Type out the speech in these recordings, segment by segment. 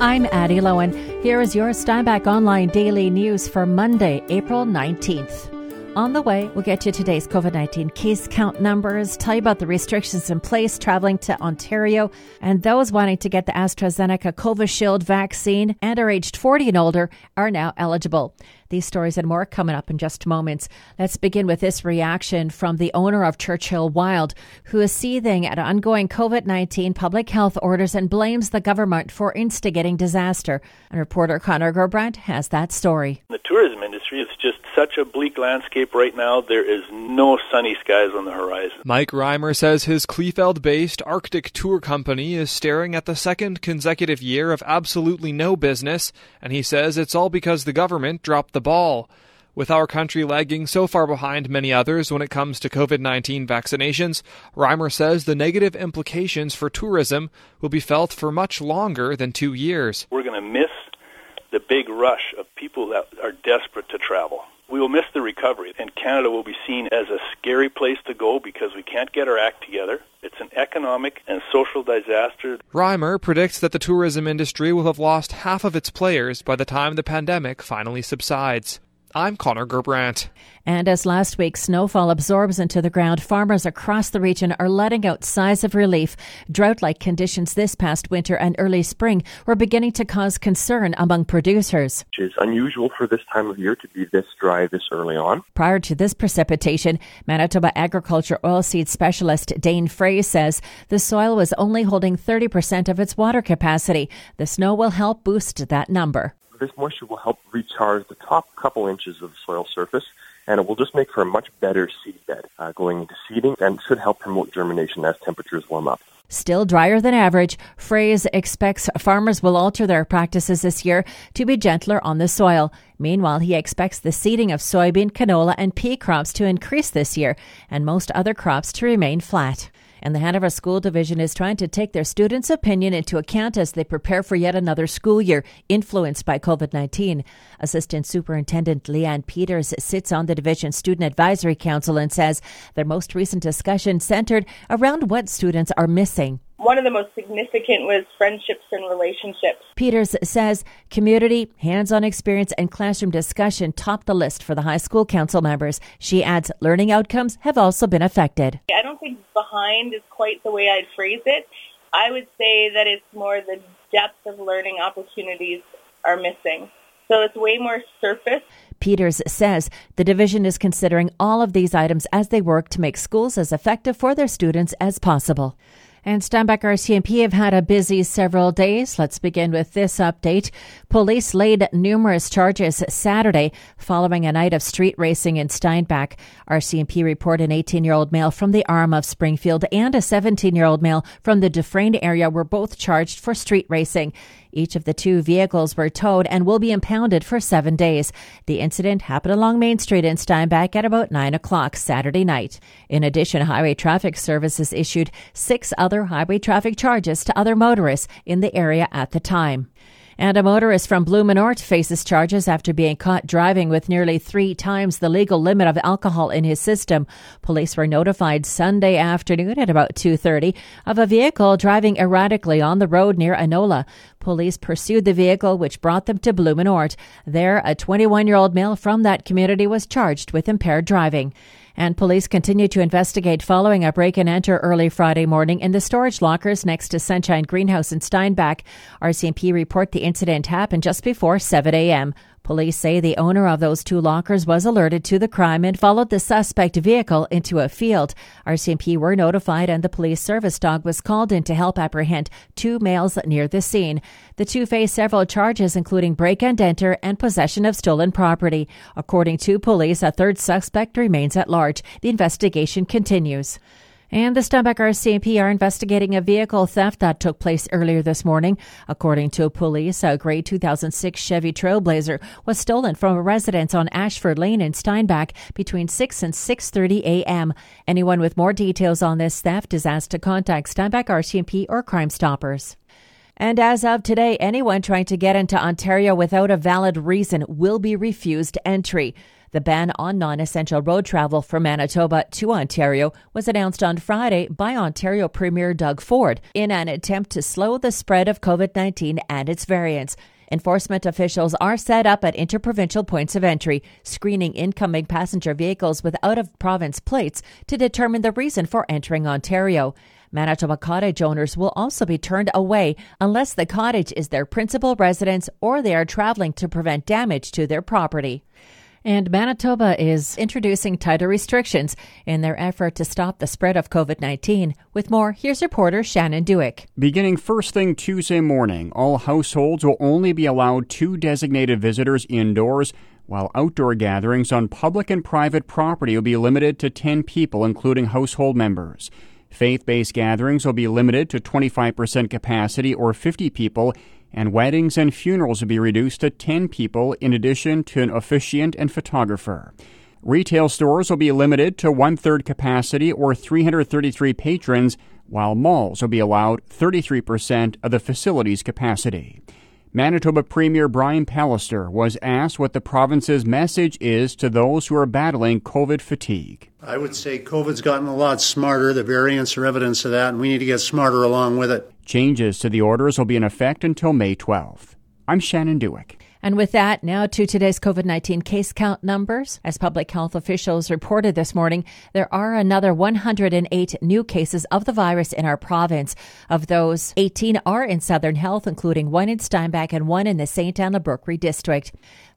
I'm Addie Loewen. Here is your Steinbach Online Daily News for Monday, April 19th. On the way, we'll get you today's COVID 19 case count numbers, tell you about the restrictions in place traveling to Ontario, and those wanting to get the AstraZeneca Covishield vaccine and are aged 40 and older are now eligible. These stories and more coming up in just moments. Let's begin with this reaction from the owner of Churchill Wild, who is seething at ongoing COVID 19 public health orders and blames the government for instigating disaster. And reporter Connor Gerbrandt has that story. The tourism is just such a bleak landscape right now. There is no sunny skies on the horizon. Mike Reimer says his Kleefeld based Arctic tour company is staring at the second consecutive year of absolutely no business, and he says it's all because the government dropped the ball. With our country lagging so far behind many others when it comes to COVID 19 vaccinations, Reimer says the negative implications for tourism will be felt for much longer than two years. We're going to miss the big rush of people that are desperate to travel. We will miss the recovery, and Canada will be seen as a scary place to go because we can't get our act together. It's an economic and social disaster. Reimer predicts that the tourism industry will have lost half of its players by the time the pandemic finally subsides. I'm Connor Gerbrandt. And as last week's snowfall absorbs into the ground, farmers across the region are letting out sighs of relief. Drought like conditions this past winter and early spring were beginning to cause concern among producers. It is unusual for this time of year to be this dry this early on. Prior to this precipitation, Manitoba agriculture oilseed specialist Dane Froese says the soil was only holding 30% of its water capacity. The snow will help boost that number this moisture will help recharge the top couple inches of the soil surface and it will just make for a much better seed bed uh, going into seeding and should help promote germination as temperatures warm up. Still drier than average, Froese expects farmers will alter their practices this year to be gentler on the soil. Meanwhile, he expects the seeding of soybean, canola, and pea crops to increase this year and most other crops to remain flat and the Hanover School Division is trying to take their students' opinion into account as they prepare for yet another school year influenced by COVID 19. Assistant Superintendent Leanne Peters sits on the division's Student Advisory Council and says their most recent discussion centered around what students are missing one of the most significant was friendships and relationships. Peters says community, hands on experience, and classroom discussion top the list for the high school council members. She adds learning outcomes have also been affected. I don't think behind is quite the way I'd phrase it. I would say that it's more the depth of learning opportunities are missing. So it's way more surface. Peters says the division is considering all of these items as they work to make schools as effective for their students as possible. And Steinbach RCMP have had a busy several days. Let's begin with this update. Police laid numerous charges Saturday following a night of street racing in Steinbach. RCMP report an 18 year old male from the RM of Springfield and a 17 year old male from the Dufresne area were both charged for street racing. Each of the two vehicles were towed and will be impounded for seven days. The incident happened along Main Street in Steinbach at about 9 o'clock Saturday night. In addition, Highway Traffic Services issued six other highway traffic charges to other motorists in the area at the time. And a motorist from Blumenort faces charges after being caught driving with nearly three times the legal limit of alcohol in his system. Police were notified Sunday afternoon at about 2.30 of a vehicle driving erratically on the road near Anola. Police pursued the vehicle, which brought them to Blumenort. There, a 21 year old male from that community was charged with impaired driving. And police continue to investigate following a break and enter early Friday morning in the storage lockers next to Sunshine Greenhouse in Steinbach. RCMP report the incident happened just before 7 a.m. Police say the owner of those two lockers was alerted to the crime and followed the suspect vehicle into a field. RCMP were notified and the police service dog was called in to help apprehend two males near the scene. The two face several charges, including break and enter and possession of stolen property. According to police, a third suspect remains at large. The investigation continues. And the Steinbach RCMP are investigating a vehicle theft that took place earlier this morning. According to police, a gray 2006 Chevy Trailblazer was stolen from a residence on Ashford Lane in Steinbach between 6 and 6:30 a.m. Anyone with more details on this theft is asked to contact Steinbach RCMP or Crime Stoppers. And as of today, anyone trying to get into Ontario without a valid reason will be refused entry. The ban on non essential road travel from Manitoba to Ontario was announced on Friday by Ontario Premier Doug Ford in an attempt to slow the spread of COVID 19 and its variants. Enforcement officials are set up at interprovincial points of entry, screening incoming passenger vehicles with out of province plates to determine the reason for entering Ontario. Manitoba cottage owners will also be turned away unless the cottage is their principal residence or they are traveling to prevent damage to their property. And Manitoba is introducing tighter restrictions in their effort to stop the spread of COVID 19. With more, here's reporter Shannon Dueck. Beginning first thing Tuesday morning, all households will only be allowed two designated visitors indoors, while outdoor gatherings on public and private property will be limited to 10 people, including household members. Faith based gatherings will be limited to 25% capacity or 50 people and weddings and funerals will be reduced to 10 people in addition to an officiant and photographer. Retail stores will be limited to one third capacity or 333 patrons, while malls will be allowed 33% of the facility's capacity. Manitoba Premier Brian Pallister was asked what the province's message is to those who are battling COVID fatigue. I would say COVID's gotten a lot smarter. The variants are evidence of that, and we need to get smarter along with it. Changes to the orders will be in effect until May 12th. I'm Shannon Dueck. And with that, now to today's COVID 19 case count numbers. As public health officials reported this morning, there are another 108 new cases of the virus in our province. Of those, 18 are in Southern Health, including one in Steinbach and one in the Ste. Anne La Broquerie district.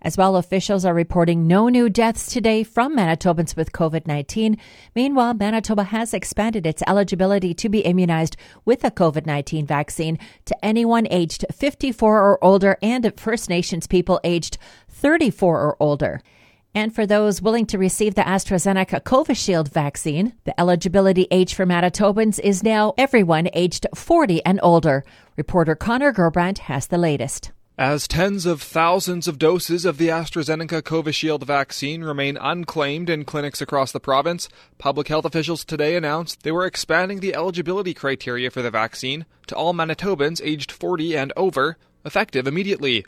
As well, officials are reporting no new deaths today from Manitobans with COVID 19. Meanwhile, Manitoba has expanded its eligibility to be immunized with a COVID 19 vaccine to anyone aged 54 or older and First Nations people aged 34 or older. And for those willing to receive the AstraZeneca Covishield vaccine, the eligibility age for Manitobans is now everyone aged 40 and older. Reporter Connor Gerbrandt has the latest. As tens of thousands of doses of the AstraZeneca Covishield vaccine remain unclaimed in clinics across the province, public health officials today announced they were expanding the eligibility criteria for the vaccine to all Manitobans aged 40 and over, effective immediately.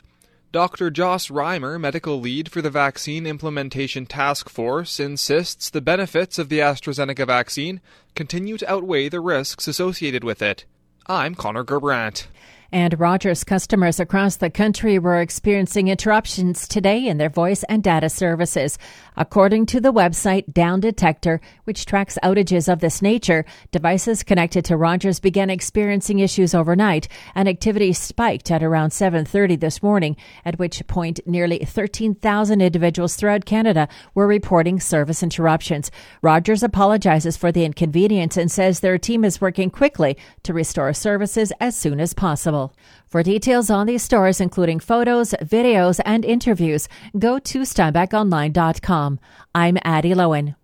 Dr. Joss Reimer, medical lead for the Vaccine Implementation Task Force, insists the benefits of the AstraZeneca vaccine continue to outweigh the risks associated with it. I'm Connor Gerbrandt. And Rogers customers across the country were experiencing interruptions today in their voice and data services. According to the website Down Detector, which tracks outages of this nature, devices connected to Rogers began experiencing issues overnight, and activity spiked at around 7:30 this morning, at which point nearly 13,000 individuals throughout Canada were reporting service interruptions. Rogers apologizes for the inconvenience and says their team is working quickly to restore services as soon as possible. For details on these stores, including photos, videos, and interviews, go to SteinbachOnline.com. I'm Addie Loewen.